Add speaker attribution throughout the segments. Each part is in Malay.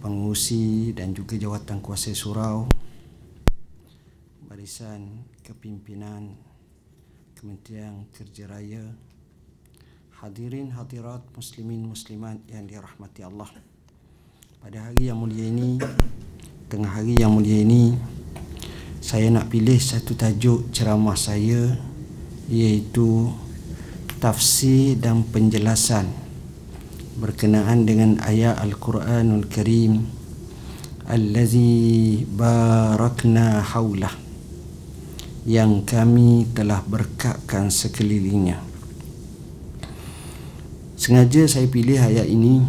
Speaker 1: pengurusi dan juga jawatan kuasa surau barisan kepimpinan Kementerian Kerja Raya hadirin hadirat muslimin muslimat yang dirahmati Allah. Pada hari yang mulia ini tengah hari yang mulia ini saya nak pilih satu tajuk ceramah saya iaitu tafsir dan penjelasan berkenaan dengan ayat Al-Quranul Karim Allazi barakna haulah yang kami telah berkatkan sekelilingnya. Sengaja saya pilih ayat ini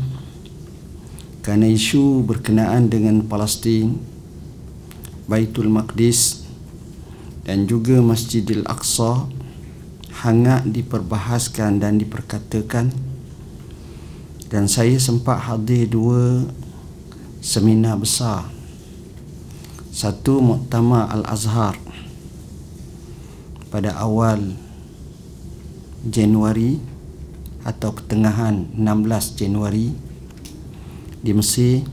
Speaker 1: kerana isu berkenaan dengan Palestin Baitul Maqdis dan juga Masjidil Aqsa hangat diperbahaskan dan diperkatakan dan saya sempat hadir dua seminar besar. Satu Muktamar Al-Azhar pada awal Januari atau pertengahan 16 Januari di Mesir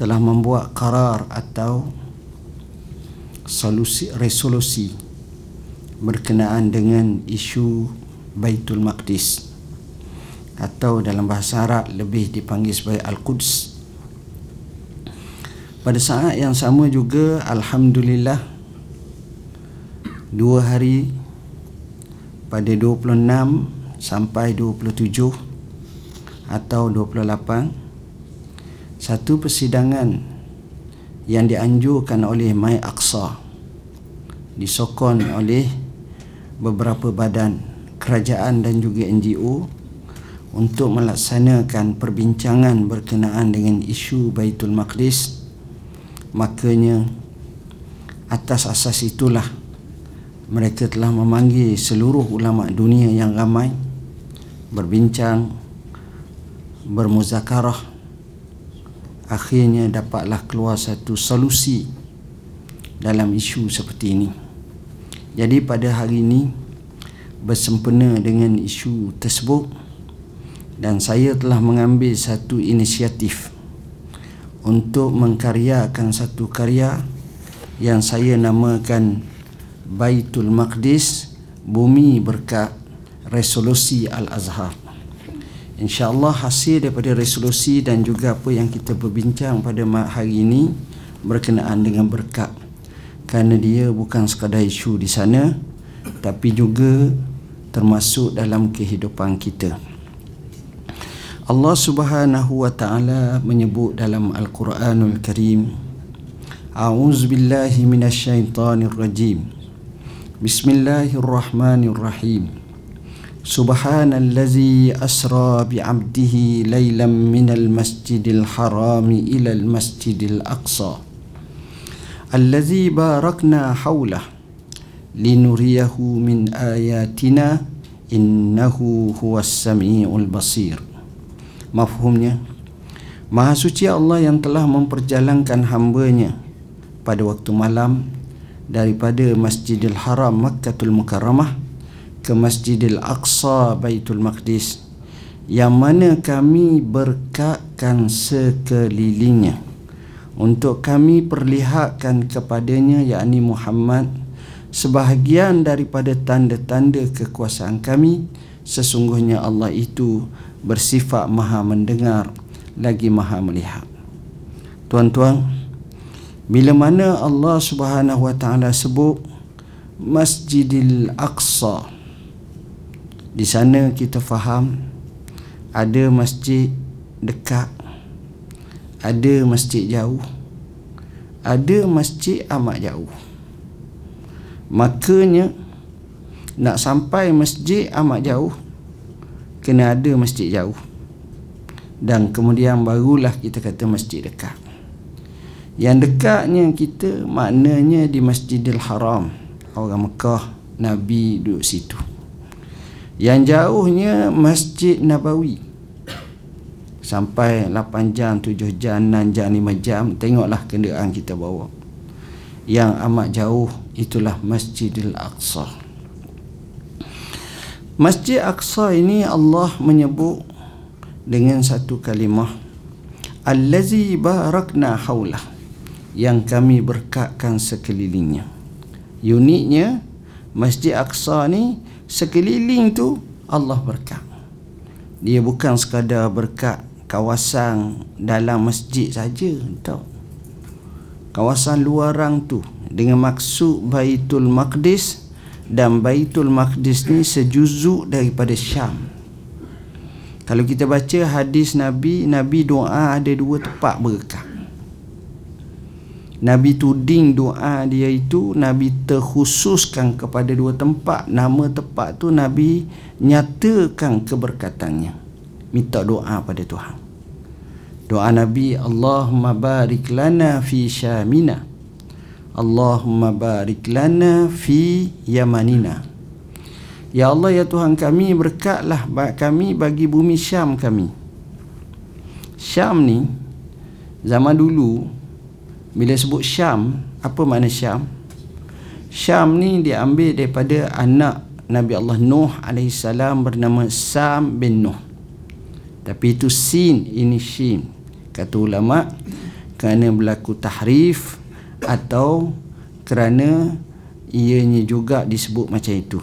Speaker 1: telah membuat karar atau solusi resolusi berkenaan dengan isu Baitul Maqdis atau dalam bahasa Arab lebih dipanggil sebagai Al-Quds. Pada saat yang sama juga Alhamdulillah dua hari pada 26 sampai 27 atau 28 satu persidangan yang dianjurkan oleh Mai Aqsa disokong oleh beberapa badan kerajaan dan juga NGO untuk melaksanakan perbincangan berkenaan dengan isu Baitul Maqdis. Makanya atas asas itulah mereka telah memanggil seluruh ulama dunia yang ramai berbincang bermuzakarah. Akhirnya dapatlah keluar satu solusi dalam isu seperti ini. Jadi pada hari ini bersempena dengan isu tersebut dan saya telah mengambil satu inisiatif untuk mengkaryakan satu karya yang saya namakan Baitul Maqdis Bumi Berkat Resolusi Al-Azhar. InsyaAllah hasil daripada resolusi dan juga apa yang kita berbincang pada hari ini berkenaan dengan berkat. Kerana dia bukan sekadar isu di sana tapi juga termasuk dalam kehidupan kita. Allah Subhanahu wa taala menyebut dalam Al-Quranul Karim A'udzu billahi minasyaitonir rajim. Bismillahirrahmanirrahim. Subhanallazi asra bi'abdihi laylan minal masjidil harami ilal masjidil aqsa. Allazi barakna hawlah linuriyahu min ayatina innahu huwas samiul basir mafhumnya Maha suci Allah yang telah memperjalankan hambanya pada waktu malam daripada Masjidil Haram Makkatul Mukarramah ke Masjidil Aqsa Baitul Maqdis yang mana kami berkatkan sekelilingnya. Untuk kami perlihatkan kepadanya yakni Muhammad sebahagian daripada tanda-tanda kekuasaan kami sesungguhnya Allah itu bersifat maha mendengar lagi maha melihat. Tuan-tuan bila mana Allah Subhanahu wa taala sebut Masjidil Aqsa di sana kita faham ada masjid dekat ada masjid jauh ada masjid amat jauh. Makanya nak sampai masjid amat jauh kena ada masjid jauh. Dan kemudian barulah kita kata masjid dekat. Yang dekatnya kita maknanya di Masjidil Haram orang Mekah Nabi duduk situ. Yang jauhnya Masjid Nabawi. Sampai 8 jam, 7 jam, 6 jam, 5 jam tengoklah kenderaan kita bawa. Yang amat jauh itulah Masjidil Aqsa Masjid Aqsa ini Allah menyebut dengan satu kalimah allazi barakna haulah yang kami berkatkan sekelilingnya. Uniknya Masjid Aqsa ni sekeliling tu Allah berkat. Dia bukan sekadar berkat kawasan dalam masjid saja tak kawasan luaran tu dengan maksud Baitul Maqdis dan Baitul Maqdis ni sejuzuk daripada Syam. Kalau kita baca hadis Nabi, Nabi doa ada dua tempat berkah. Nabi tuding doa dia itu Nabi terkhususkan kepada dua tempat. Nama tempat tu Nabi nyatakan keberkatannya. Minta doa pada Tuhan. Doa Nabi Allahumma barik lana fi syamina Allahumma barik lana fi yamanina Ya Allah ya Tuhan kami berkatlah kami bagi bumi Syam kami. Syam ni zaman dulu bila sebut Syam apa makna Syam? Syam ni diambil daripada anak Nabi Allah Nuh AS bernama Sam bin Nuh. Tapi itu sin ini shin. Kata ulama kerana berlaku tahrif atau kerana ianya juga disebut macam itu.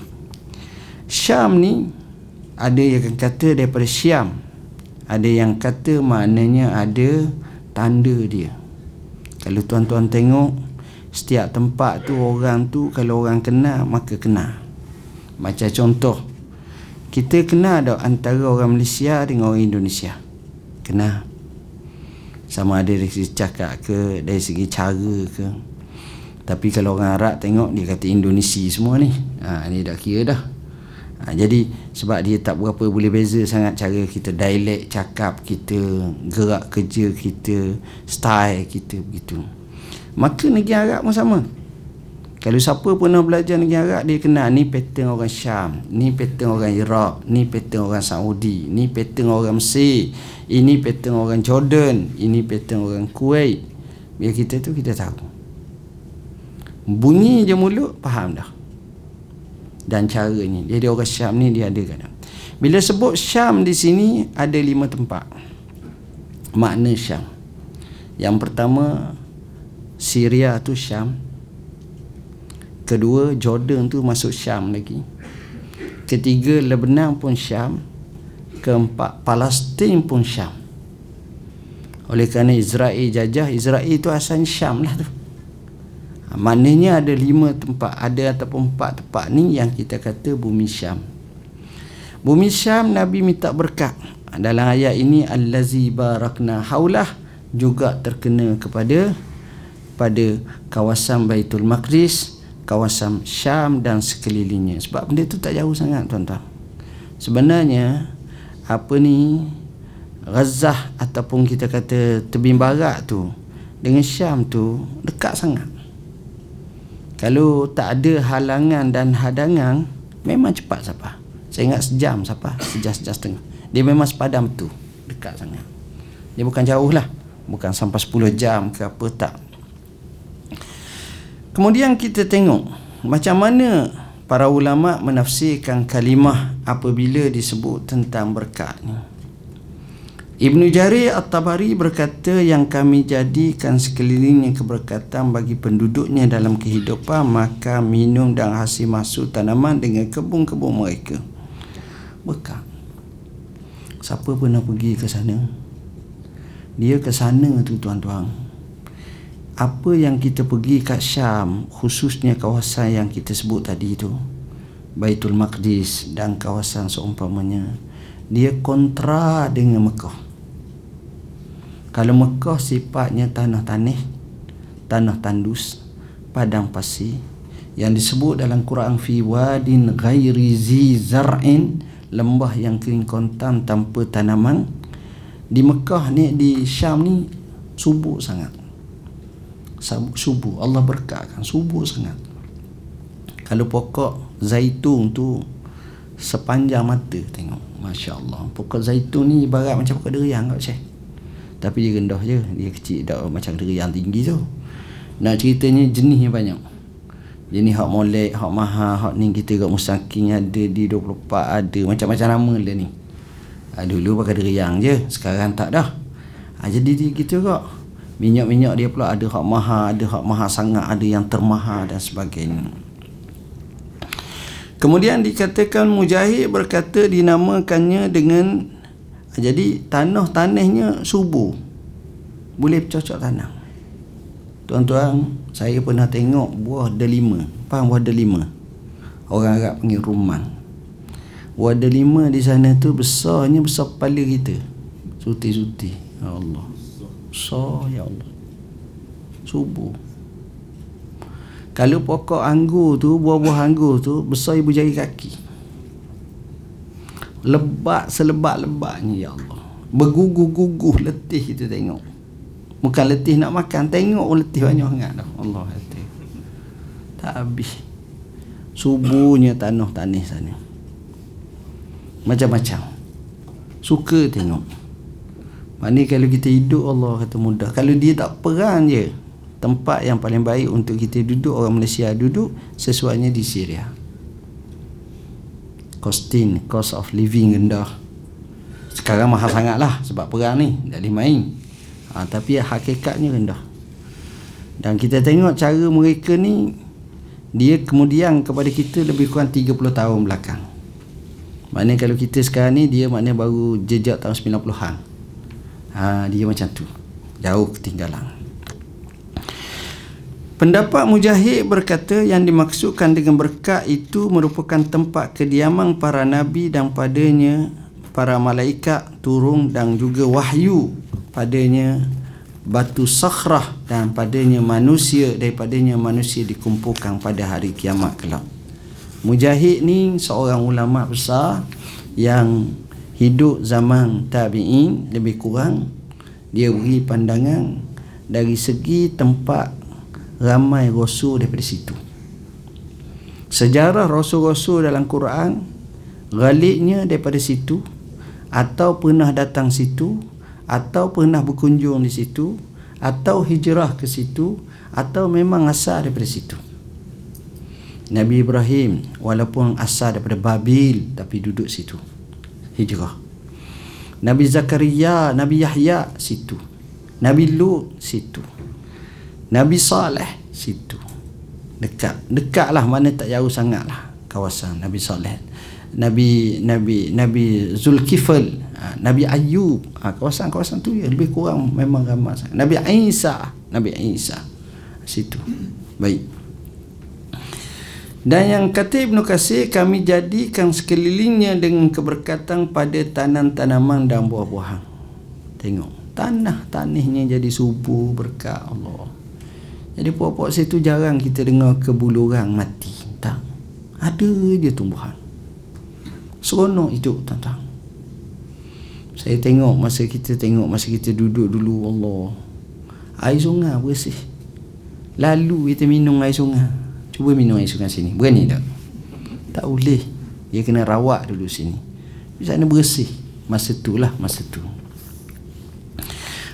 Speaker 1: Syam ni ada yang kata daripada Syam. Ada yang kata maknanya ada tanda dia. Kalau tuan-tuan tengok setiap tempat tu orang tu kalau orang kenal maka kenal. Macam contoh kita kenal ada antara orang Malaysia dengan orang Indonesia. Kenal. Sama ada dari segi cakap ke dari segi cara ke. Tapi kalau orang Arab tengok dia kata Indonesia semua ni. Ha ni dah kira dah ha, jadi sebab dia tak berapa boleh beza sangat cara kita dialek cakap kita gerak kerja kita style kita begitu maka negeri Arab pun sama kalau siapa pernah belajar negeri Arab dia kenal ni pattern orang Syam ni pattern orang Iraq ni pattern orang Saudi ni pattern orang Mesir ini pattern orang Jordan ini pattern orang Kuwait biar kita tu kita tahu bunyi je mulut faham dah dan caranya. Jadi orang Syam ni dia ada kadang. Bila sebut Syam di sini ada lima tempat. Makna Syam. Yang pertama Syria tu Syam. Kedua Jordan tu masuk Syam lagi. Ketiga Lebanon pun Syam. Keempat Palestin pun Syam. Oleh kerana Israel jajah, Israel itu asalnya Syam lah tu. Maknanya ada lima tempat Ada ataupun empat tempat ni Yang kita kata bumi Syam Bumi Syam Nabi minta berkat Dalam ayat ini Allazi barakna haulah Juga terkena kepada Pada kawasan Baitul Maqdis Kawasan Syam dan sekelilingnya. Sebab benda tu tak jauh sangat tuan-tuan. Sebenarnya Apa ni Ghazah ataupun kita kata Tebing Barat tu Dengan Syam tu Dekat sangat. Kalau tak ada halangan dan hadangan Memang cepat siapa Saya ingat sejam siapa Sejam-sejam setengah. Dia memang sepadam tu Dekat sangat. Dia bukan jauh lah. Bukan sampai 10 jam ke apa tak Kemudian kita tengok Macam mana Para ulama menafsirkan kalimah Apabila disebut tentang berkat ni Ibnu Jarir At-Tabari berkata yang kami jadikan sekelilingnya keberkatan bagi penduduknya dalam kehidupan maka minum dan hasil masuk tanaman dengan kebun-kebun mereka. Berkat. Siapa pernah pergi ke sana? Dia ke sana tu tuan-tuan. Apa yang kita pergi kat Syam, khususnya kawasan yang kita sebut tadi tu, Baitul Maqdis dan kawasan seumpamanya, dia kontra dengan Mekah. Kalau Mekah sifatnya tanah tanah, tanah tandus, padang pasir yang disebut dalam Quran fi wadin ghairi zi zar'in lembah yang kering kontan tanpa tanaman di Mekah ni di Syam ni subuh sangat subuh. Allah berkatkan. Subuh sangat. Kalau pokok zaitun tu sepanjang mata tengok. Masya Allah pokok zaitun ni ibarat macam pokok deriang kat Syekh. Tapi dia rendah je. Dia kecil tak macam deriang tinggi tu. Nak ceritanya jenisnya banyak. Jenis hak molek hak mahal hak ni kita kat musaking ada di 24 ada. Macam-macam nama dia ni. Ha, dulu pakai deriang je. Sekarang tak dah. Ha, jadi dia gitu kok minyak-minyak dia pula ada hak mahal ada hak mahal sangat ada yang termahal dan sebagainya kemudian dikatakan mujahid berkata dinamakannya dengan jadi tanah tanahnya subuh boleh cocok tanam tuan-tuan saya pernah tengok buah delima faham buah delima orang Arab panggil rumang Buah delima di sana tu besarnya besar kepala kita. Suti-suti. Ya Allah. Besar ya Allah. Subuh. Kalau pokok anggur tu, buah-buah anggur tu besar ibu jari kaki. Lebat selebat-lebatnya ya Allah. Berguguh-guguh letih kita tengok. Bukan letih nak makan, tengok letih banyak sangat dah. Allah hati. Tak habis. Subuhnya tanah tanis sana macam-macam suka tengok mana kalau kita hidup Allah kata mudah. Kalau dia tak perang je tempat yang paling baik untuk kita duduk orang Malaysia duduk sesuainya di Syria. Costing cost of living rendah. Sekarang mahal sangat lah sebab perang ni tak boleh main. Ha, tapi hakikatnya rendah. Dan kita tengok cara mereka ni dia kemudian kepada kita lebih kurang 30 tahun belakang. Maknanya kalau kita sekarang ni dia maknanya baru jejak tahun 90-an. Ha, dia macam tu. Jauh ketinggalan. Pendapat Mujahid berkata yang dimaksudkan dengan berkat itu merupakan tempat kediaman para nabi dan padanya para malaikat turun dan juga wahyu padanya batu sakhrah dan padanya manusia daripadanya manusia dikumpulkan pada hari kiamat kelak. Mujahid ni seorang ulama besar yang hidup zaman tabi'in lebih kurang dia beri pandangan dari segi tempat ramai rasul daripada situ. Sejarah rasul-rasul dalam Quran galiknya daripada situ atau pernah datang situ atau pernah berkunjung di situ atau hijrah ke situ atau memang asal daripada situ. Nabi Ibrahim walaupun asal daripada Babil tapi duduk situ hijrah. Nabi Zakaria Nabi Yahya situ. Nabi Lut situ. Nabi Saleh situ. Dekat dekat lah mana tak jauh sangat lah kawasan Nabi Saleh. Nabi Nabi Nabi Zulkifl ha, Nabi Ayub ha, kawasan-kawasan tu ya lebih kurang memang ramai sangat. Nabi Isa Nabi Isa situ. Baik dan yang kata Ibn Qasir kami jadikan sekelilingnya dengan keberkatan pada tanam-tanaman dan buah-buahan. Tengok, tanah tanihnya jadi subur berkat Allah. Jadi pokok situ jarang kita dengar kebuluran mati. Tak. Ada dia tumbuhan. Seronok hidup tentang. Saya tengok masa kita tengok masa kita duduk dulu Allah. Air sungai bersih. Lalu kita minum air sungai. Cuba minum air sungai sini. Berani tak? Tak boleh. Dia kena rawat dulu sini. Di sana bersih. Masa tu lah masa tu.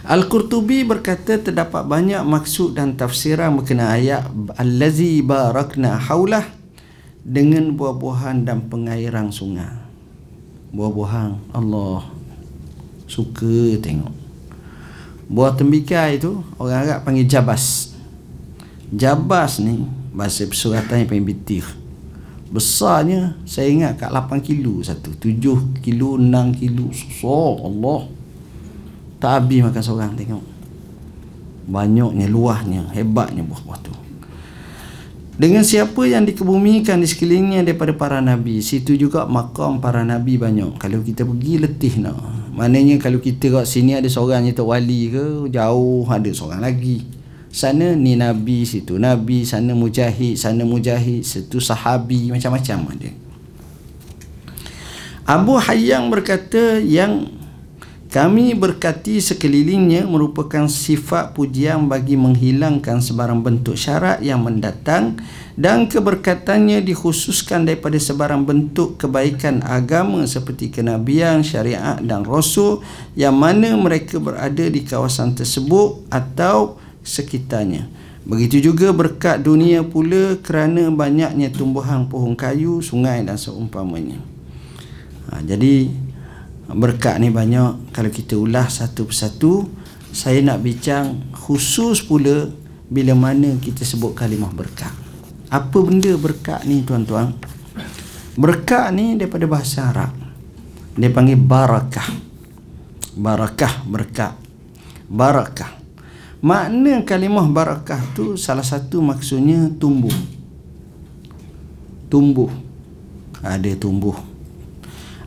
Speaker 1: Al-Qurtubi berkata terdapat banyak maksud dan tafsiran berkenaan ayat Allazi barakna haulah dengan buah-buahan dan pengairan sungai. Buah-buahan Allah suka tengok. Buah tembikai itu orang Arab panggil jabas. Jabas ni bahasa yang paling betir besarnya saya ingat kat 8 kilo satu. 7 kilo 6 kilo. So Allah. Tak habis makan seorang tengok. Banyaknya luahnya hebatnya buah-buah tu. Dengan siapa yang dikebumikan di sekelilingnya daripada para nabi situ juga makam para nabi banyak. Kalau kita pergi letih nak. Maknanya kalau kita kat sini ada seorang yang tak wali ke jauh ada seorang lagi sana ni nabi situ. Nabi sana mujahid sana mujahid situ sahabi macam-macam ada. Abu Hayyam berkata yang Kami berkati sekelilingnya merupakan sifat pujian bagi menghilangkan sebarang bentuk syarat yang mendatang dan keberkatannya dikhususkan daripada sebarang bentuk kebaikan agama seperti kenabian, syariat dan rasul yang mana mereka berada di kawasan tersebut atau sekitarnya. Begitu juga berkat dunia pula kerana banyaknya tumbuhan pohon kayu, sungai dan seumpamanya. Ha, jadi berkat ni banyak. Kalau kita ulas satu persatu saya nak bincang khusus pula bila mana kita sebut kalimah berkat. Apa benda berkat ni tuan-tuan? Berkat ni daripada bahasa Arab. Dia panggil barakah. Barakah berkat. Barakah makna kalimah barakah tu salah satu maksudnya tumbuh tumbuh ada tumbuh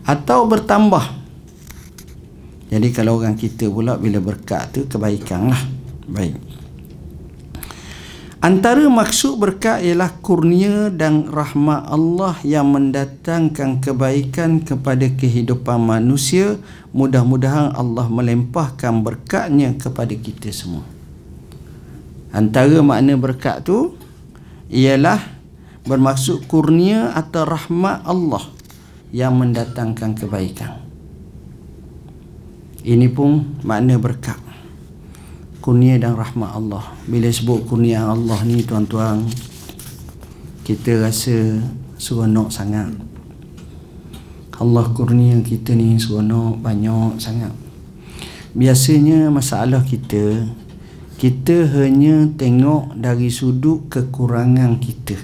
Speaker 1: atau bertambah jadi kalau orang kita pula bila berkat tu kebaikan lah. Baik. Antara maksud berkat ialah kurnia dan rahmat Allah yang mendatangkan kebaikan kepada kehidupan manusia. Mudah-mudahan Allah melempahkan berkatnya kepada kita semua. Antara makna berkat tu ialah bermaksud kurnia atau rahmat Allah yang mendatangkan kebaikan. Ini pun makna berkat. Kurnia dan rahmat Allah. Bila sebut kurnia Allah ni tuan-tuan Kita rasa seronok sangat. Allah kurnia kita ni seronok banyak sangat. Biasanya masalah kita Kita hanya tengok dari sudut kekurangan kita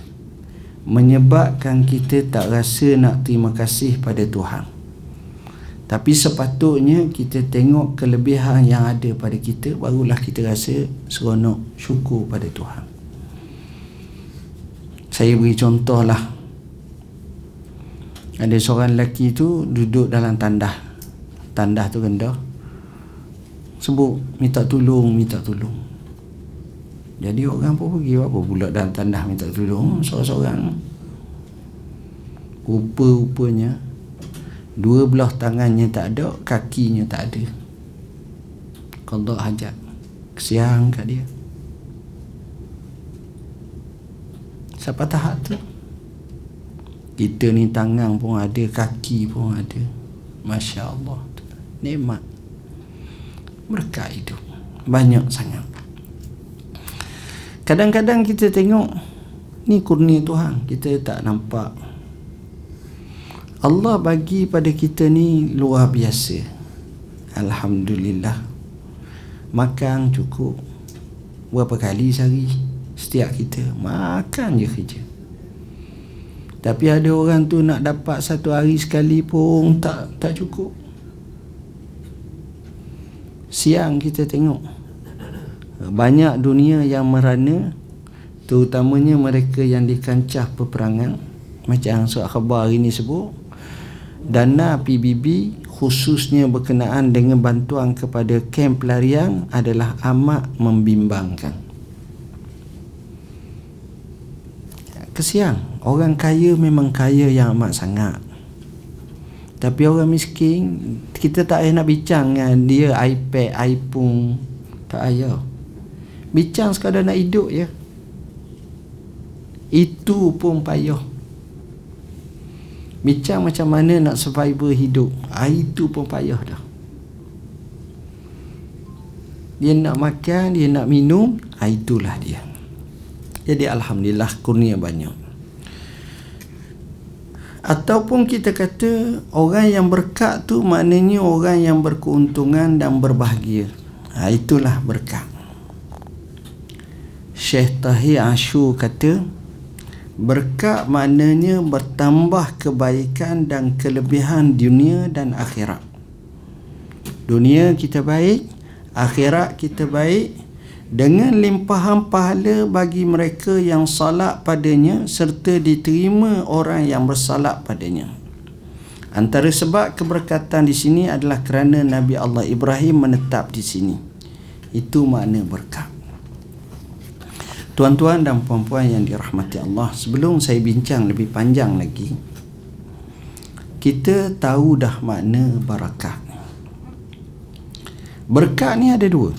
Speaker 1: Menyebabkan kita tak rasa nak terima kasih pada Tuhan tapi sepatutnya kita tengok kelebihan yang ada pada kita barulah kita rasa seronok syukur pada Tuhan. Saya beri contohlah. Ada seorang lelaki tu duduk dalam tandah. Tandah tu rendah. Sebut minta tolong, minta tolong. Jadi orang pun pergi apa pula dalam tandah minta tolong seorang-seorang. Rupa-rupanya Dua belah tangannya tak ada Kakinya tak ada. Kalau hajat. Kesiang kat dia. Siapa tahap tu? Kita ni tangan pun ada Kaki pun ada. Masya Allah. Nikmat. Berkat hidup. Banyak sangat Kadang-kadang kita tengok Ni kurnia Tuhan Kita tak nampak. Allah bagi pada kita ni luar biasa. Alhamdulillah. Makan cukup. Berapa kali sehari? Setiap kita Makan je kerja. Tapi ada orang tu nak dapat satu hari sekali pun Tak tak cukup. Siang kita tengok Banyak dunia yang merana Terutamanya mereka yang di kancah peperangan Macam surat khabar hari ni sebut dana PBB khususnya berkenaan dengan bantuan kepada kem pelarian adalah amat membimbangkan. Kesian, orang kaya memang kaya yang amat sangat. Tapi orang miskin, kita tak payah nak bincang dengan dia iPad, iPhone. Tak payah. Bincang sekadar nak hidup je. Itu pun payah. Bincang macam mana nak survival hidup. Ha, Itu pun payah dah. Dia nak makan Dia nak minum ha, Itulah dia. Jadi Alhamdulillah kurnia banyak. Ataupun kita kata Orang yang berkat tu Maknanya orang yang berkeuntungan Dan berbahagia. Ha, Itulah berkat Syekh Tahir Ashur kata Berkat maknanya bertambah kebaikan dan kelebihan dunia dan akhirat. Dunia kita baik, akhirat kita baik dengan limpahan pahala bagi mereka yang salat padanya serta diterima orang yang bersalat padanya. Antara sebab keberkatan di sini adalah kerana Nabi Allah Ibrahim menetap di sini. Itu makna berkat. Tuan-tuan dan puan-puan yang dirahmati Allah, sebelum saya bincang lebih panjang lagi, kita tahu dah makna barakat. berkat ni ada dua.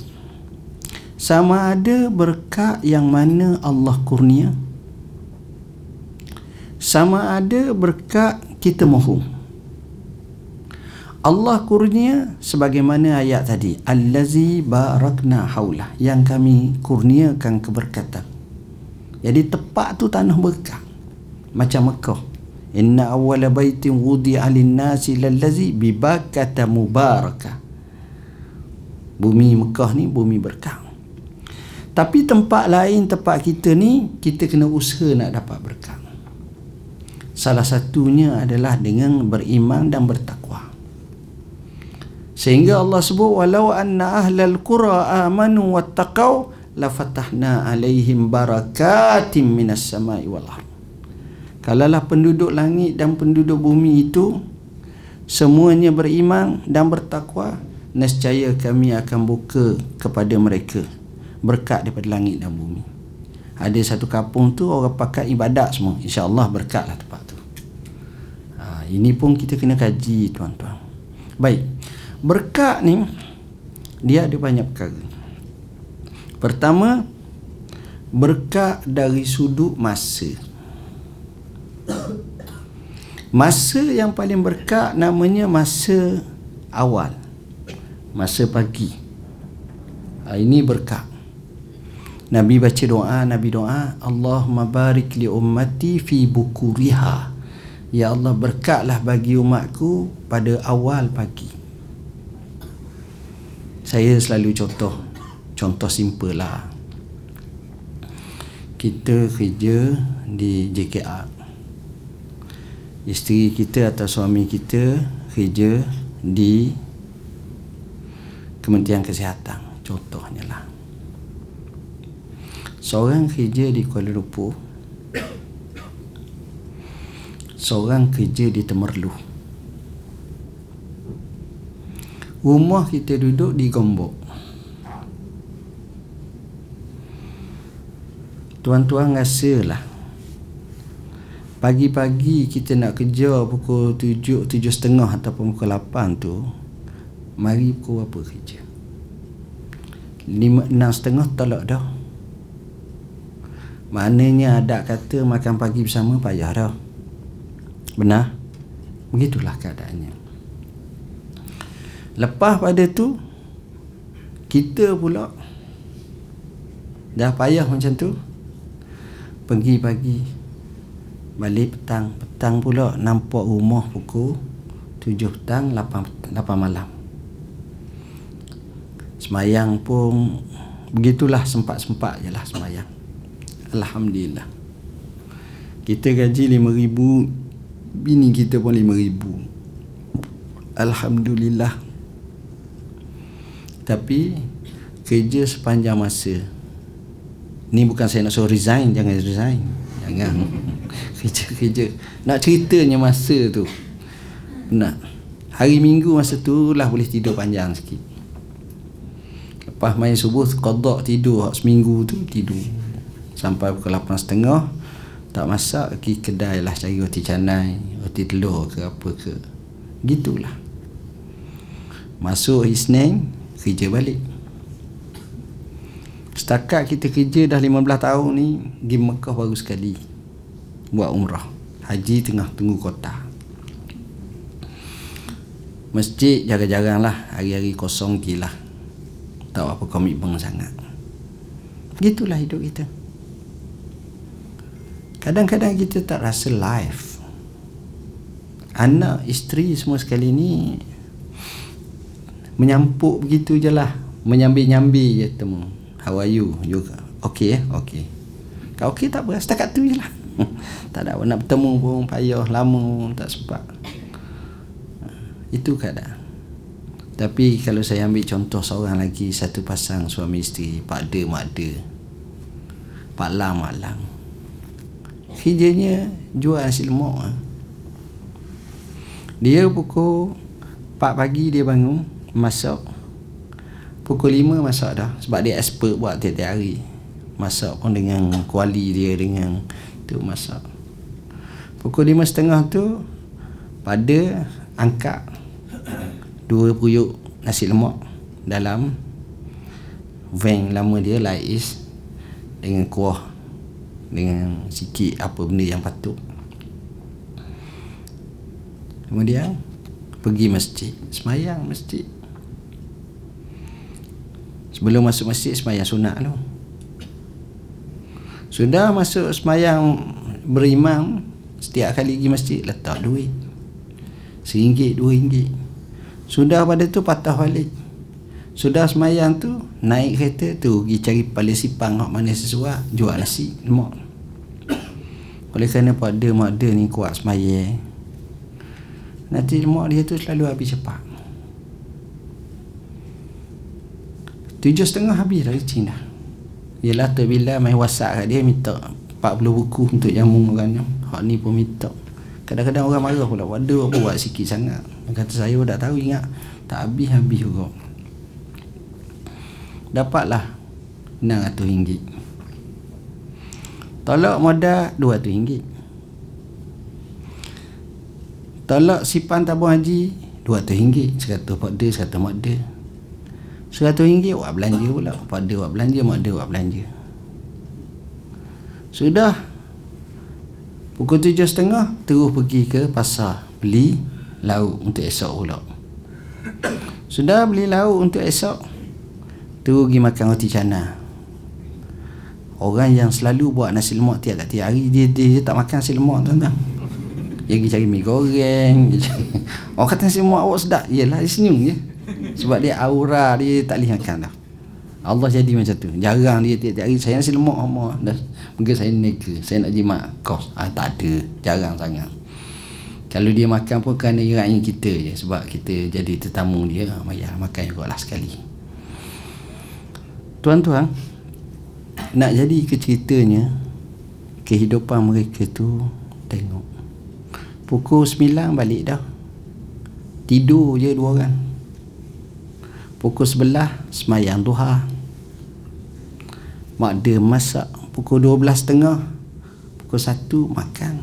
Speaker 1: Sama ada berkat yang mana Allah kurnia. Sama ada berkat kita mohon Allah kurnia sebagaimana ayat tadi allazi barakna haula yang kami kurniakan keberkatan jadi tepat tu tanah berkah macam Mekah. Inna awwala baitin wudi'a lin-nasi lallazi bi bakkata mubarakah bumi Mekah ni bumi berkah. Tapi tempat lain tempat kita ni kita kena usaha nak dapat berkah. Salah satunya adalah dengan beriman dan bertakwa. Sehingga Allah sebut walau anna ahlal qura amanu wattaqau la fatahna alaihim barakatim minas samai wal. Kalalah penduduk langit dan penduduk bumi itu semuanya beriman dan bertakwa, nescaya kami akan buka kepada mereka berkat daripada langit dan bumi. Ada satu kampung tu orang pakai ibadat semua. Insya-Allah berkatlah tempat tu. Ha, ini pun kita kena kaji tuan-tuan. Baik berkat ni dia ada banyak perkara pertama berkat dari sudut masa. Masa yang paling berkat namanya masa awal. Masa pagi. Ha, ini berkat Nabi baca doa Nabi doa Allahumma barik li ummati fi bukuriha. Ya Allah berkatlah bagi umatku pada awal pagi. Saya selalu contoh contoh simple lah. Kita kerja di JKR isteri kita atau suami kita kerja di Kementerian Kesihatan contohnya lah. Seorang kerja di Kuala Lumpur. Seorang kerja di Temerloh rumah kita duduk di Gombok tuan-tuan rasalah. Pagi-pagi kita nak kerja pukul tujuh, tujuh setengah ataupun pukul lapan tu mari pukul apa kerja? Lima, enam setengah tolak dah. Maknanya ada kata makan pagi bersama payah dah. Benar? Begitulah keadaannya. Lepas pada tu kita pula dah payah macam tu pergi pagi balik petang. Petang pula nampak rumah pukul 7 petang 8, 8 malam. Semayang pun begitulah sempat-sempat je lah semayang. Alhamdulillah. Kita gaji 5,000 bini kita pun 5,000 Alhamdulillah. Tapi kerja sepanjang masa ni bukan saya nak suruh resign jangan resign. Jangan. Kerja-kerja. Nak ceritanya masa tu. Nak. Hari minggu masa tu lah boleh tidur panjang sikit. Lepas main subuh kodok tidur. Seminggu tu tidur. Sampai pukul 8.30 tak masak pergi kedai lah cari roti canai roti telur ke apa ke. Gitulah. Masuk Isnin kerja balik setakat kita kerja dah 15 tahun ni pergi Mekah baru sekali. Buat umrah. Haji tengah tunggu kota. Masjid jarang-jarang lah. Hari-hari kosong gila tak apa komitmen sangat. Gitulah hidup kita. Kadang-kadang kita tak rasa life. Anak isteri semua sekali ni menyampuk begitu je lah. Menyambi-nyambi je temu how are you? You okay eh? Okay. Kau okay tak apa setakat tu je lah. Tak ada nak bertemu pun payah lama tak sempat. Itu keadaan. Tapi kalau saya ambil contoh seorang lagi satu pasang suami isteri pak de mak de. Pak lang mak lang kerjanya jual nasi lemak dia pukul 4 pagi dia bangun masak pukul 5 masak dah. Sebab dia expert buat tiap-tiap hari. Masak pun dengan kuali dia dengan tu masak. Pukul 5 setengah tu pada angkat dua puyuk nasi lemak dalam van lama dia Lais dengan kuah dengan sikit apa benda yang patut. Kemudian pergi masjid. Semayang masjid sebelum masuk masjid semayang sunat tu. Sudah masuk semayang berimam setiap kali pergi masjid letak duit. Seringgit dua ringgit. Sudah pada tu patah balik. Sudah semayang tu naik kereta tu pergi cari paling sipang mak mana sesuai jual nasi lemak. Oleh kerana pada mak ni kuat semayang. Nanti lemak dia tu selalu habis cepat tujuh setengah habis dah licin dah Yelah tu bila main whatsapp kat dia minta 40 buku untuk jamu orang Hak ni pun minta. Kadang-kadang orang marah pula. Waduh apa buat sikit sangat. Kata saya dah tahu ingat. Tak habis-habis juga. Dapatlah RM600 tolak modal RM200 tolak sipan tabung haji RM200 100 pada 100 pada RM100 buat belanja pula. Pada buat belanja mak dia buat belanja. Sudah. Pukul tujuh setengah terus pergi ke pasar beli lauk untuk esok pula. Sudah beli lauk untuk esok tu pergi makan roti cana orang yang selalu buat nasi lemak tiap tiap hari dia, dia, dia tak makan nasi lemak tuan-tuan. Dia pergi cari mi goreng orang kata nasi lemak awak sedap. Yelah dia senyum je sebab dia aura dia tak boleh makan dah. Allah jadi macam tu. Jarang dia tiap-tiap hari. Saya nasi lemak Allah dah mungkin saya neka. Saya nak jimat kos. Ah, tak ada. Jarang sangat. Kalau dia makan pun kerana iratnya kita je. Sebab kita jadi tetamu dia. Mayah makan juga lah sekali. Tuan-tuan Nak jadi ke ceritanya Kehidupan mereka tu Tengok. Pukul 9 balik dah. Tidur je dua orang Pukul 11 Semayang duha. Mak dia masak Pukul 12.30 Pukul 1 makan.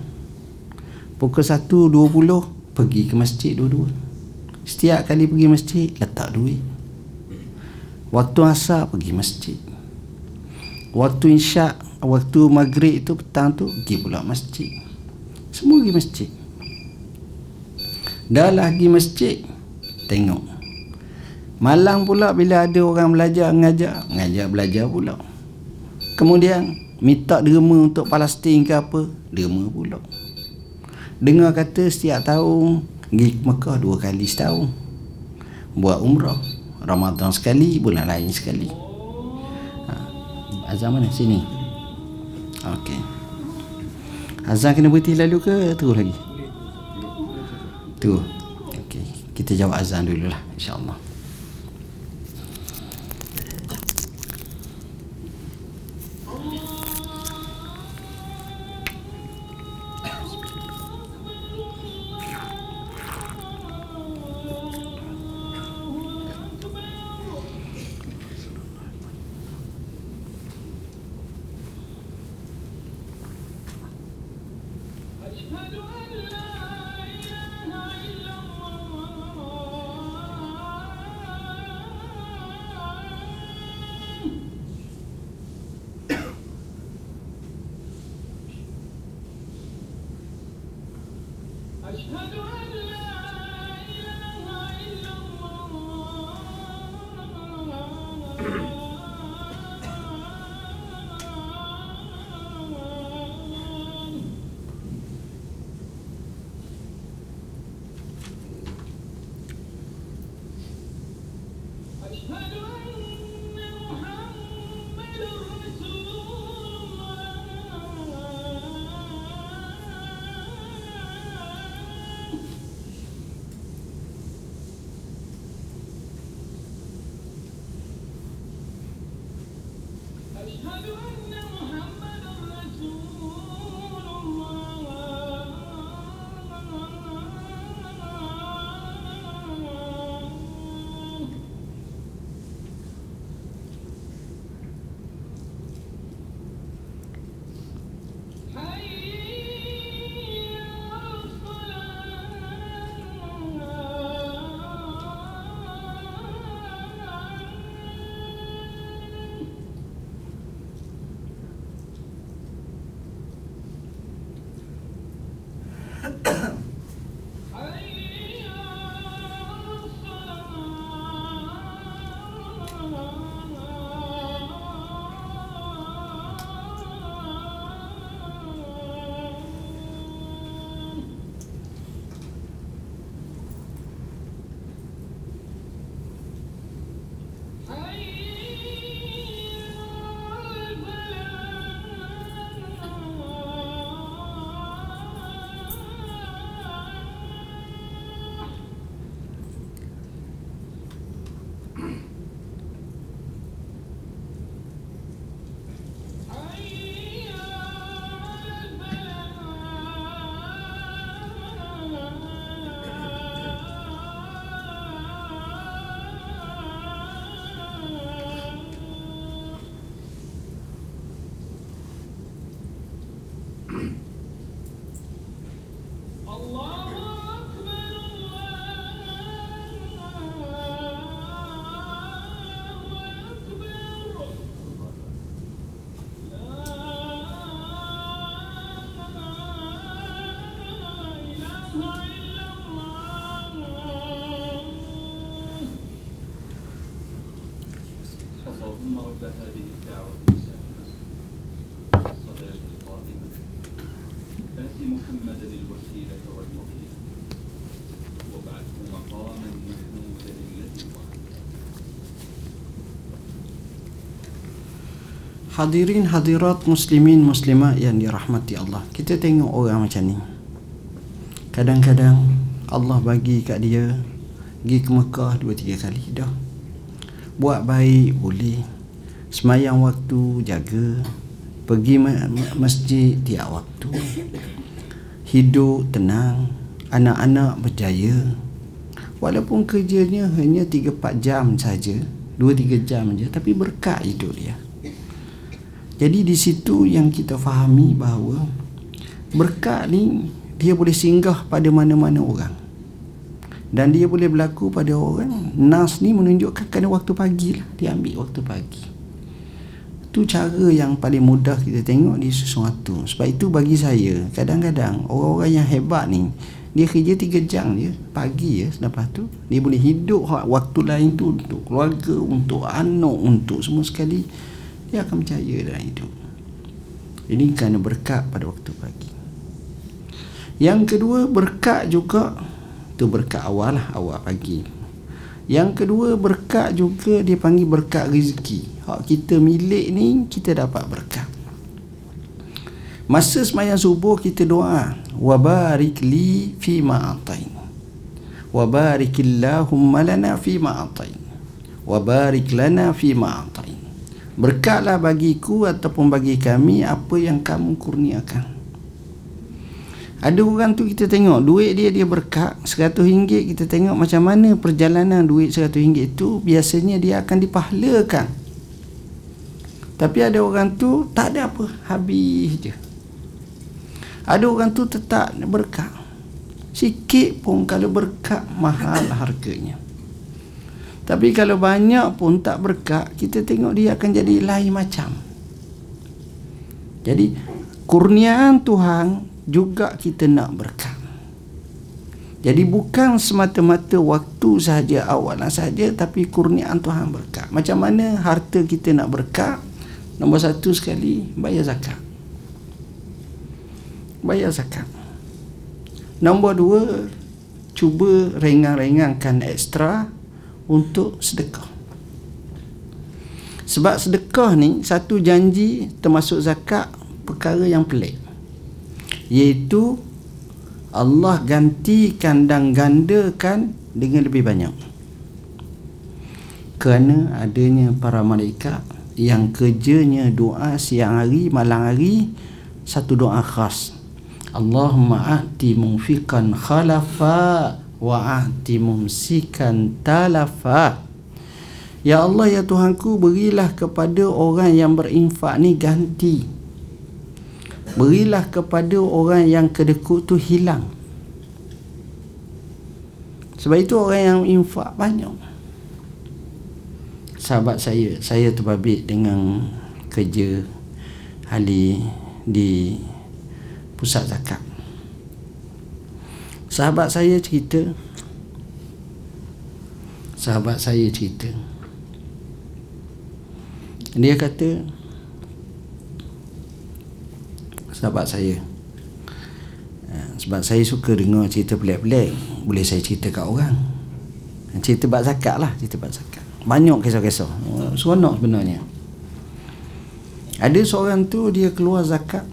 Speaker 1: Pukul 1.20 Pergi ke masjid dua-dua. Setiap kali pergi masjid Letak duit. Waktu asar pergi masjid. Waktu insyak Waktu maghrib itu petang tu Pergi pula masjid. Semua pergi masjid. Dah lah pergi masjid Tengok Malang pula bila ada orang belajar Ngajar Ngajar belajar pula. Kemudian Minta derma untuk Palestin ke apa Derma pula. Dengar kata setiap tahun Pergi Mekah dua kali setahun. Buat umrah. Ramadan sekali bulan lain sekali. Ha. azan mana? Sini. Okey. Azan kena berhenti lalu ke? Terus lagi. Tu okey. Kita jawab azan dululah insyaallah Hadirin hadirat muslimin muslimat yang dirahmati Allah. Kita tengok orang macam ni. Kadang-kadang Allah bagi kat dia pergi ke Mekah dua tiga kali dah. Buat baik boleh. Semayang waktu jaga. Pergi ma- ma- masjid tiap waktu. Hidup tenang. Anak-anak berjaya. Walaupun kerjanya hanya 3-4 jam saja. 2-3 jam saja. Tapi berkat hidup dia. Jadi di situ yang kita fahami bahawa berkat ni dia boleh singgah pada mana-mana orang. Dan dia boleh berlaku pada orang. Nas ni menunjukkan kena waktu pagi lah. Dia ambil waktu pagi. Itu cara yang paling mudah kita tengok di sesuatu. Sebab itu bagi saya, kadang-kadang orang-orang yang hebat ni, dia kerja tiga jam je pagi ya selepas tu dia boleh hidup waktu lain tu untuk keluarga untuk anak untuk semua sekali dia akan berjaya dalam hidup. Ini kerana berkat pada waktu pagi. Yang kedua berkat juga tu berkat awal lah awal pagi. Yang kedua berkat juga dia panggil berkat rezeki. Hak kita milik ni kita dapat berkat. Masa semayang subuh kita doa wa barik li fi ma atain. Wa lana fi ma atain. Wa barik lana fi ma atain berkatlah bagiku ataupun bagi kami apa yang kamu kurniakan. Ada orang tu kita tengok duit dia dia berkat seratus ringgit kita tengok macam mana perjalanan duit seratus ringgit tu biasanya dia akan dipahlakan. Tapi ada orang tu tak ada apa habis je. Ada orang tu tetap berkat. Sikit pun kalau berkat mahal harganya tapi kalau banyak pun tak berkat kita tengok dia akan jadi lain macam. Jadi kurniaan Tuhan juga kita nak berkat jadi bukan semata-mata waktu sahaja awalan sahaja tapi kurniaan Tuhan berkat macam mana harta kita nak berkat nombor satu sekali bayar zakat. Bayar zakat. Nombor dua cuba rengang-rengangkan ekstra untuk sedekah. Sebab sedekah ni satu janji termasuk zakat perkara yang pelik. Iaitu Allah gantikan dan gandakan dengan lebih banyak. Kerana adanya para malaikat yang kerjanya doa siang hari malam hari satu doa khas. Allahumma a'ti munfiqan khalafa wa a'ti mumsikan talafa. Ya Allah ya Tuhanku berilah kepada orang yang berinfak ni ganti. Berilah kepada orang yang kedekut tu hilang. Sebab itu orang yang infak banyak. Sahabat saya saya terbabit dengan kerja ahli di pusat zakat sahabat saya cerita. Sahabat saya cerita. Dia kata sahabat saya. Eh, sebab saya suka dengar cerita pelik-pelik boleh saya cerita kat orang. Cerita bab zakat lah cerita bab zakat. Banyak kisah-kisah. Seronok sebenarnya. Ada seorang tu dia keluar zakat.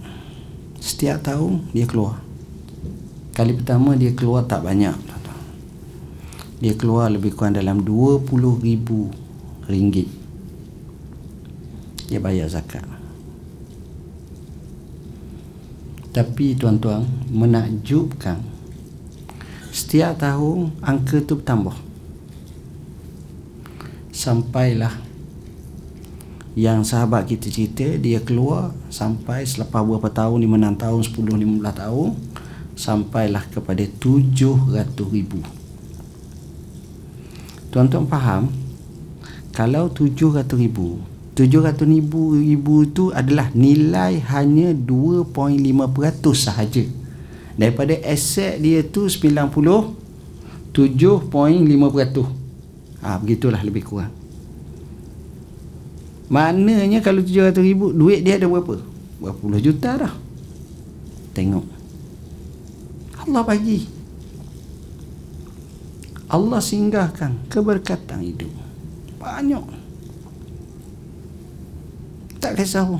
Speaker 1: Setiap tahun dia keluar kali pertama dia keluar tak banyak. Dia keluar lebih kurang dalam 20 ribu ringgit. Dia bayar zakat. Tapi tuan-tuan menakjubkan setiap tahun angka tu bertambah. Sampailah yang sahabat kita cerita dia keluar sampai selepas beberapa tahun 5 tahun 10 15 tahun sampailah kepada 700 ribu. Tuan-tuan faham? Kalau 700 ribu 700 ribu, ribu itu adalah nilai hanya 2.5% sahaja. Daripada aset dia tu 97.5% ha, begitulah lebih kurang. Maknanya kalau 700 ribu duit dia ada berapa? Berapa puluh juta dah. Tengok Allah bagi. Allah singgahkan keberkatan hidup. Banyak. Tak kisah pun.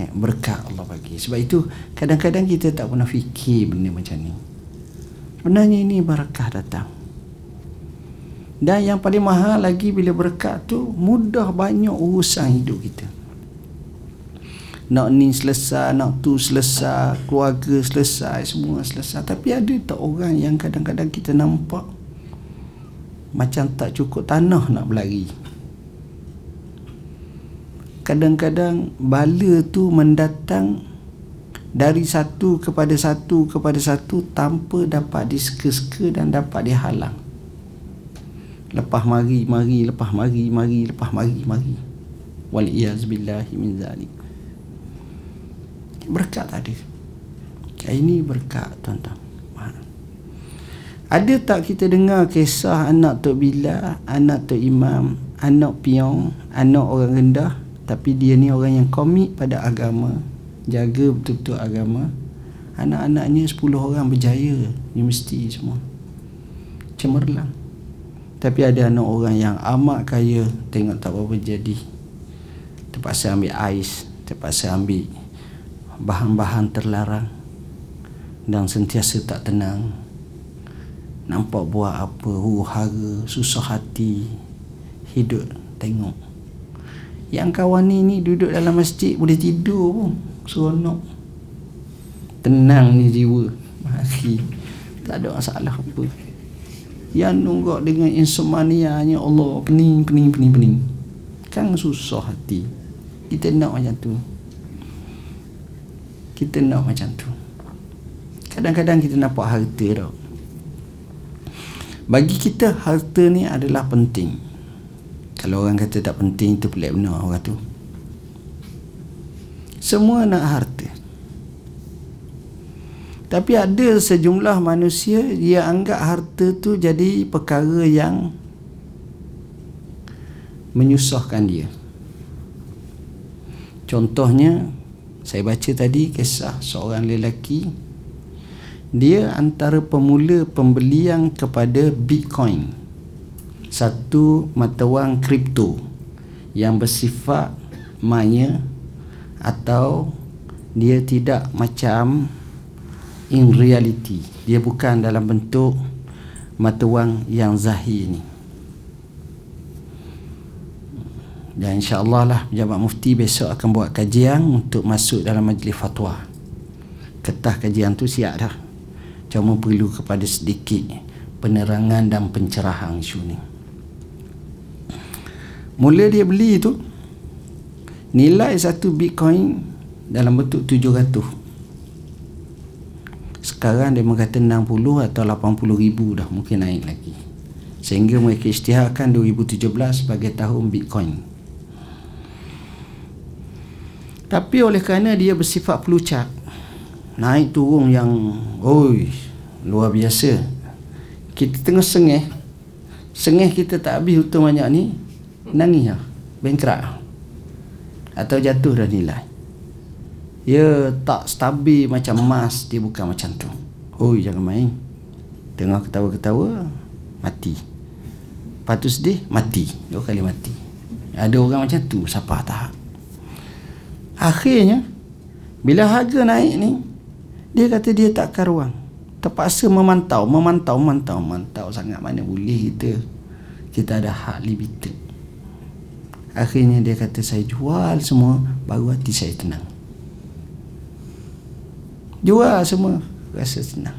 Speaker 1: Berkat Allah bagi. Sebab itu kadang-kadang kita tak pernah fikir benda macam ni. Benarnya ini berkah datang. Dan yang paling mahal lagi bila berkat tu mudah banyak urusan hidup kita nak ni selesai nak tu selesai keluarga selesai semua selesai. Tapi ada tak orang yang kadang-kadang kita nampak macam tak cukup tanah nak berlari? Kadang-kadang bala tu mendatang dari satu kepada satu kepada satu tanpa dapat diseka-seka dan dapat dihalang. Lepas mari mari lepas mari mari lepas mari mari. Wal iyaz billahi min zalik berkat ada ini berkat tuan-tuan ada tak kita dengar kisah anak Tok Bila, anak Tok Imam, anak Piong, anak orang rendah tapi dia ni orang yang komit pada agama, jaga betul-betul agama. Anak-anaknya 10 orang berjaya universiti semua. Cemerlang. Tapi ada anak orang yang amat kaya tengok tak apa jadi. Terpaksa ambil ais, terpaksa ambil bahan-bahan terlarang dan sentiasa tak tenang. Nampak buat apa huru hara susah hati hidup tengok. Yang kawan ni ni duduk dalam masjid boleh tidur pun seronok. Tenang ni jiwa. Mari tak ada masalah apa. Yang nunggak dengan insomnia nya Allah pening pening pening pening. Kan susah hati. Kita nak macam tu kita nak macam tu. Kadang-kadang kita nampak harta tau. Bagi kita harta ni adalah penting. Kalau orang kata tak penting tu pelik benar orang tu. Semua nak harta. Tapi ada sejumlah manusia dia anggap harta tu jadi perkara yang menyusahkan dia. Contohnya saya baca tadi kisah seorang lelaki. Dia antara pemula pembelian kepada Bitcoin. Satu mata wang kripto yang bersifat maya atau dia tidak macam in reality. Dia bukan dalam bentuk mata wang yang zahir ni dan insyaAllah lah Pejabat Mufti besok akan buat kajian untuk masuk dalam majlis fatwa. Ketah kajian tu siap dah. Cuma perlu kepada sedikit penerangan dan pencerahan isu ni. Mula dia beli tu nilai satu bitcoin dalam bentuk 700 sekarang dia mengata 60 atau 80 ribu dah mungkin naik lagi. Sehingga mereka isytiharkan 2017 sebagai tahun bitcoin tapi oleh kerana dia bersifat pelucat. Naik turun yang oi luar biasa. Kita tengah sengih. Sengih kita tak habis hutang banyak ni nangis lah. Bankrupt atau jatuh dah nilai. Dia tak stabil macam emas dia bukan macam tu. Oi jangan main. Tengah ketawa-ketawa mati. Lepas tu sedih mati. Dua kali mati. Ada orang macam tu siapa tak akhirnya bila harga naik ni dia kata dia tak karuang terpaksa memantau memantau memantau memantau sangat. Mana boleh kita kita ada hak limited akhirnya dia kata saya jual semua baru hati saya tenang. Jual semua rasa tenang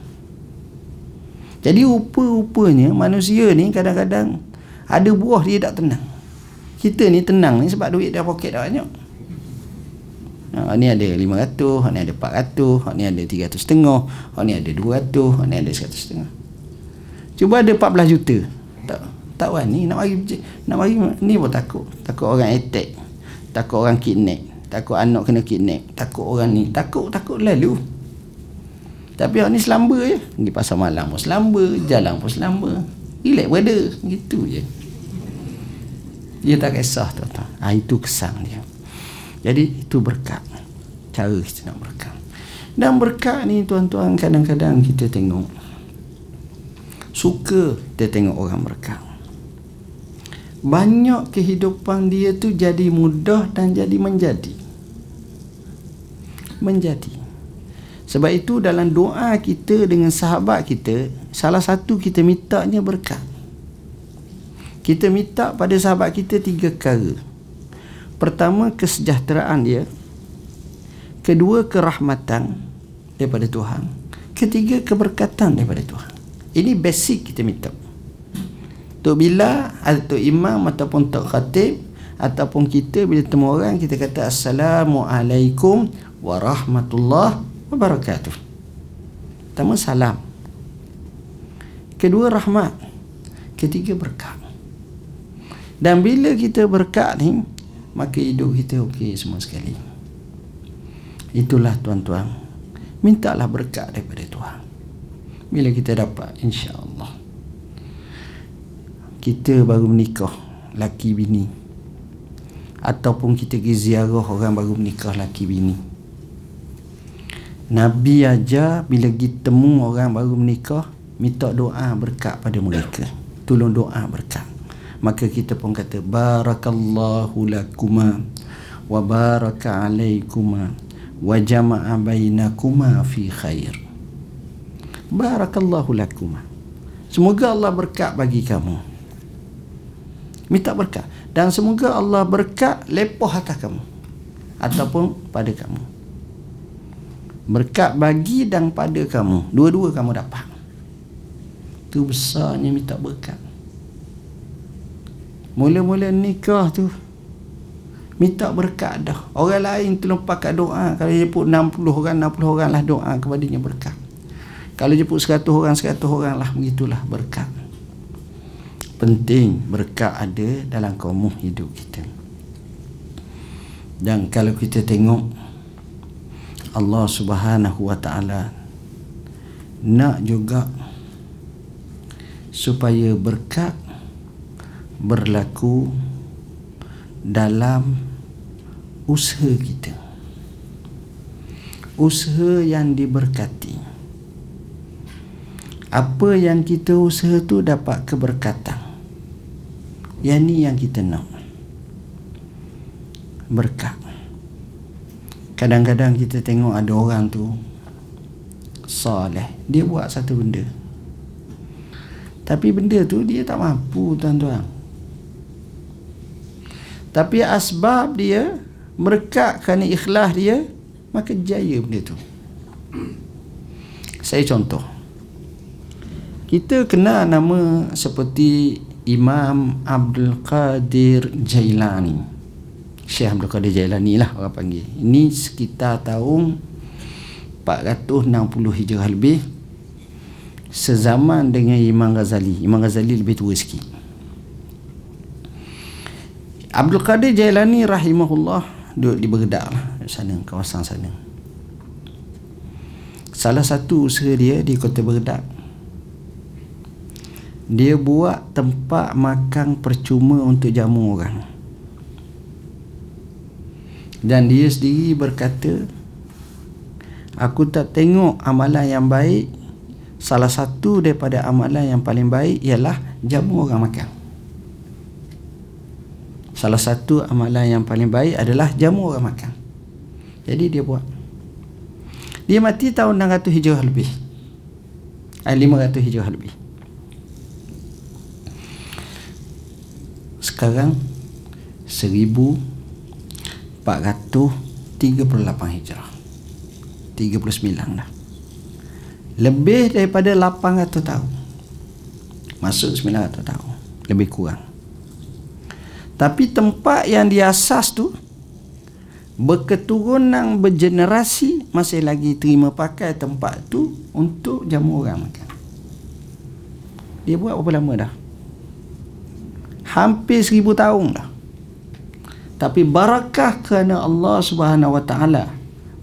Speaker 1: jadi rupa-rupanya manusia ni kadang-kadang ada buah dia tak tenang. Kita ni tenang ni sebab duit dah poket dah banyak Ha, ni ada 500, hak ni ada 400, hak ni ada 300 setengah, hak ni ada 200, hak ni ada 100 setengah. Cuba ada 14 juta. Tak tak wani nak bagi nak bagi ni pun takut. Takut orang attack. Takut orang kidnap. Takut anak kena kidnap. Takut orang ni. Takut takut lalu. Tapi hak ni selamba je. Pergi pasar malam pun selamba, jalan pun selamba. Relax weather gitu je. Dia tak kisah tuan-tuan. Ha, itu kesan dia. Jadi itu berkat. Cara kita nak berkat. Dan berkat ni tuan-tuan kadang-kadang kita tengok. Suka kita tengok orang berkat. Banyak kehidupan dia tu jadi mudah dan jadi menjadi. Menjadi. Sebab itu dalam doa kita dengan sahabat kita Salah satu kita mintanya berkat. Kita minta pada sahabat kita tiga perkara Pertama kesejahteraan dia Kedua kerahmatan daripada Tuhan. Ketiga keberkatan daripada Tuhan. Ini basic kita minta. Tok bila atau imam ataupun tok khatib ataupun kita bila temu orang kita kata assalamualaikum warahmatullahi wabarakatuh. Pertama salam. Kedua rahmat. Ketiga berkat. Dan bila kita berkat ni maka hidup kita okey semua sekali. Itulah tuan-tuan. Mintalah berkat daripada Tuhan. Bila kita dapat insya-Allah. Kita baru menikah laki bini. Ataupun kita pergi ziarah orang baru menikah laki bini. Nabi aja bila pergi temu orang baru menikah minta doa berkat pada mereka. Tolong doa berkat. Maka kita pun kata barakallahu lakuma wa baraka alaikuma wa jama'a bainakuma fi khair. Barakallahu lakuma. Semoga Allah berkat bagi kamu. Minta berkat. Dan semoga Allah berkat lepoh atas kamu. Ataupun pada kamu. Berkat bagi dan pada kamu. Dua-dua kamu dapat. Tu besarnya minta berkat mula-mula nikah tu minta berkat dah. Orang lain tolong pakai doa. Kalau dia jemput 60 orang 60 orang lah doa kepadanya berkat. Kalau jemput 100 orang 100 orang lah begitulah berkat. Penting berkat ada dalam kaum hidup kita. Dan kalau kita tengok Allah Subhanahu wa taala nak juga supaya berkat berlaku dalam usaha kita. Usaha yang diberkati. Apa yang kita usaha tu dapat keberkatan. Yang ni yang kita nak. Berkat. Kadang-kadang kita tengok ada orang tu soleh dia buat satu benda. Tapi benda tu dia tak mampu tuan-tuan tapi asbab dia Berkat kerana ikhlas dia Maka jaya benda tu. Saya contoh. Kita kenal nama seperti Imam Abdul Qadir Jailani. Syekh Abdul Qadir Jailani lah orang panggil. Ini sekitar tahun 460 hijrah lebih Sezaman dengan Imam Ghazali. Imam Ghazali lebih tua sikit Abdul Qadir Jailani rahimahullah duduk di Berdak lah sana kawasan sana. Salah satu usaha dia di kota Berdak dia buat tempat makan percuma untuk jamu orang. Dan dia sendiri berkata aku tak tengok amalan yang baik. Salah satu daripada amalan yang paling baik ialah jamu orang makan Salah satu amalan yang paling baik adalah jamu orang makan. Jadi dia buat. Dia mati tahun 600 Hijrah lebih. Eh, 500 Hijrah lebih. Sekarang 1438 Hijrah. 39 dah. Lebih daripada 800 tahun. Masuk 900 tahun. Lebih kurang. Tapi tempat yang diasas tu berketurunan bergenerasi masih lagi terima pakai tempat tu untuk jamu orang makan. Dia buat berapa lama dah? Hampir seribu tahun dah. Tapi barakah kerana Allah Subhanahu Wa Taala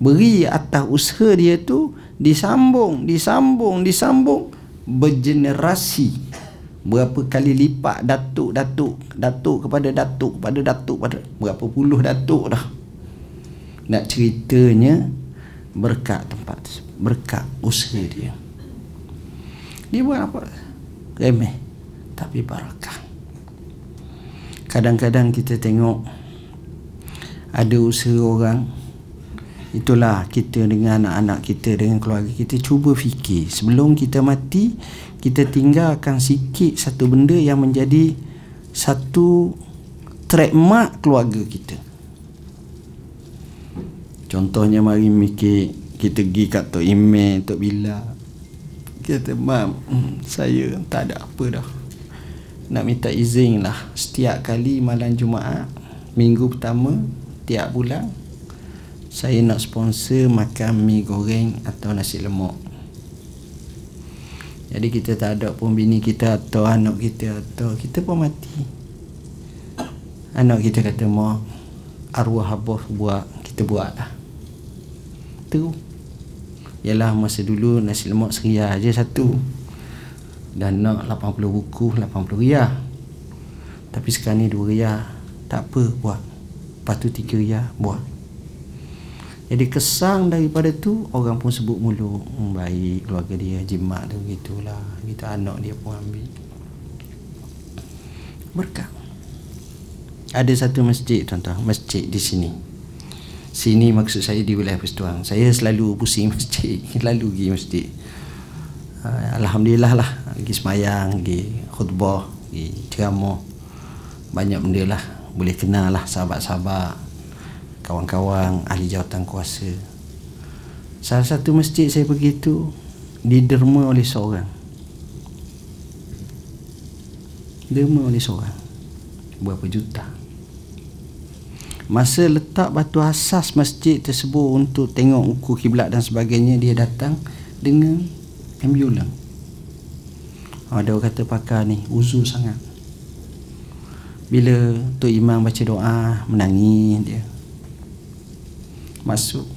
Speaker 1: beri atas usaha dia tu disambung, disambung, disambung bergenerasi berapa kali lipat datuk datuk datuk kepada datuk kepada datuk pada berapa puluh datuk dah. Nak ceritanya berkat tempat berkat usaha dia. Dia buat apa? Remeh tapi barakah. Kadang-kadang kita tengok ada usaha orang itulah kita dengan anak-anak kita dengan keluarga kita cuba fikir sebelum kita mati kita tinggalkan sikit satu benda yang menjadi satu trademark keluarga kita Contohnya mari mikir kita pergi kat Tok Email, Tok Bila. Kita mam, hmm, saya tak ada apa dah. Nak minta izin lah setiap kali malam Jumaat, minggu pertama, tiap bulan, saya nak sponsor makan mi goreng atau nasi lemak. Jadi kita tak ada pun bini kita atau anak kita atau kita pun mati. Anak kita kata mau arwah abah buat, kita buat lah. Tu. Ialah masa dulu nasi lemak seria aja satu. Dan nak 80 buku 80 riyal tapi sekarang ni 2 riyal tak apa buat. Lepas tu 3 riyal buat jadi kesang daripada tu orang pun sebut mulu hmm, baik keluarga dia jimat tu gitulah kita anak dia pun ambil. Berkat ada satu masjid tuan-tuan masjid di sini. Sini maksud saya di wilayah Persatuan. Saya selalu pusing masjid, selalu pergi masjid. Uh, Alhamdulillah lah, pergi semayang, pergi khutbah, pergi ceramah. Banyak benda lah, boleh kenal lah sahabat-sahabat, kawan-kawan, ahli jawatan kuasa. Salah satu masjid saya pergi tu diderma oleh seorang. Derma oleh seorang. Berapa juta? Masa letak batu asas masjid tersebut untuk tengok ukur kiblat dan sebagainya dia datang dengan ambulan. Ada orang kata pakar ni uzur sangat. Bila tu imam baca doa menangis dia. Masuk.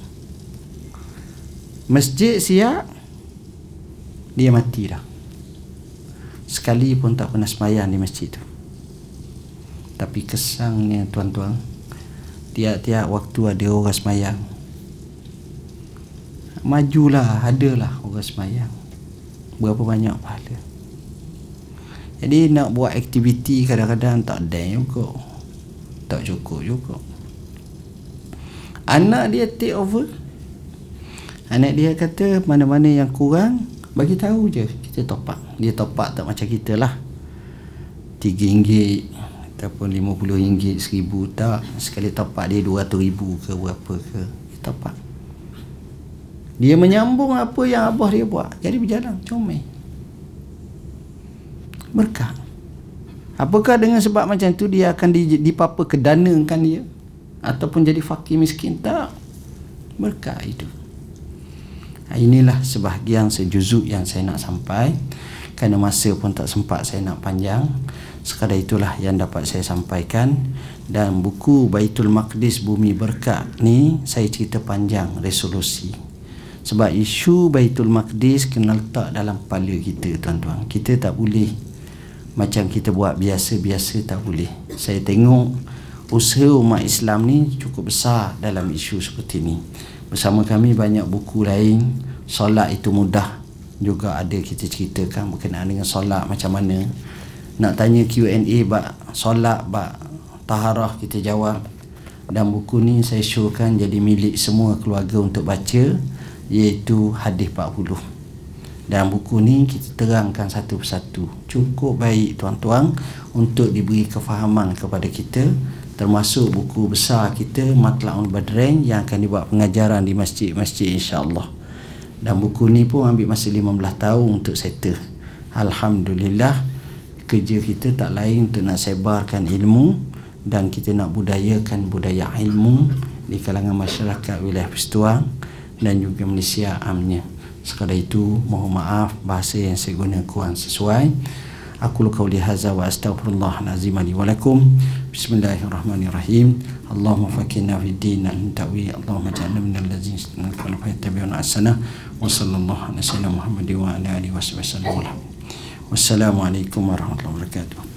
Speaker 1: Masjid siap dia mati dah. Sekali pun tak pernah semayang di masjid tu. Tapi kesangnya tuan-tuan tiap-tiap waktu ada orang semayang majulah adalah orang semayang berapa banyak pahala jadi nak buat aktiviti kadang-kadang tak ada juga tak cukup juga anak dia take over. Anak dia kata mana-mana yang kurang bagi tahu je. Kita top up dia top up tak macam kita lah. RM3 ataupun RM50 RM1000 tak. Sekali tapak dia RM200,000 ke berapa ke tapak dia menyambung apa yang abah dia buat. Jadi berjalan comel. Berkah. Apakah dengan sebab macam tu dia akan dipapa kedanakan dia ataupun jadi fakir miskin tak berkah itu inilah sebahagian sejuzuk yang saya nak sampai kerana masa pun tak sempat saya nak panjang Sekadar itulah yang dapat saya sampaikan dan buku Baitul Maqdis Bumi Berkat ni saya cerita panjang resolusi. Sebab isu Baitul Maqdis kena letak dalam kepala kita tuan-tuan. Kita tak boleh macam kita buat biasa-biasa tak boleh. Saya tengok usaha umat Islam ni cukup besar dalam isu seperti ni. Bersama kami banyak buku lain, solat itu mudah juga ada kita ceritakan berkenaan dengan solat macam mana. Nak tanya Q&A bak solat bak taharah kita jawab. Dan buku ni saya showkan jadi milik semua keluarga untuk baca iaitu hadis 40 dan buku ni kita terangkan satu persatu. Cukup baik tuan-tuan untuk diberi kefahaman kepada kita termasuk buku besar kita Matlaul Badrain yang akan dibuat pengajaran di masjid-masjid insya-Allah dan buku ni pun ambil masa 15 tahun untuk settle Alhamdulillah kerja kita tak lain untuk nak sebarkan ilmu dan kita nak budayakan budaya ilmu di kalangan masyarakat wilayah Persatuan dan juga Malaysia amnya. Sekadar itu mohon maaf bahasa yang saya guna kurang sesuai. Aku luka uli haza wa astaghfirullah nazim li wa. Bismillahirrahmanirrahim. Allahumma fakina fi din al-tawi. Allahumma ja'alna min al-lazin istaghfiruna fa yattabi'una asana. Wa sallallahu ala sayyidina Muhammad wa ala alihi wa sahbihi wasallam. Wassalamualaikum warahmatullahi wabarakatuh.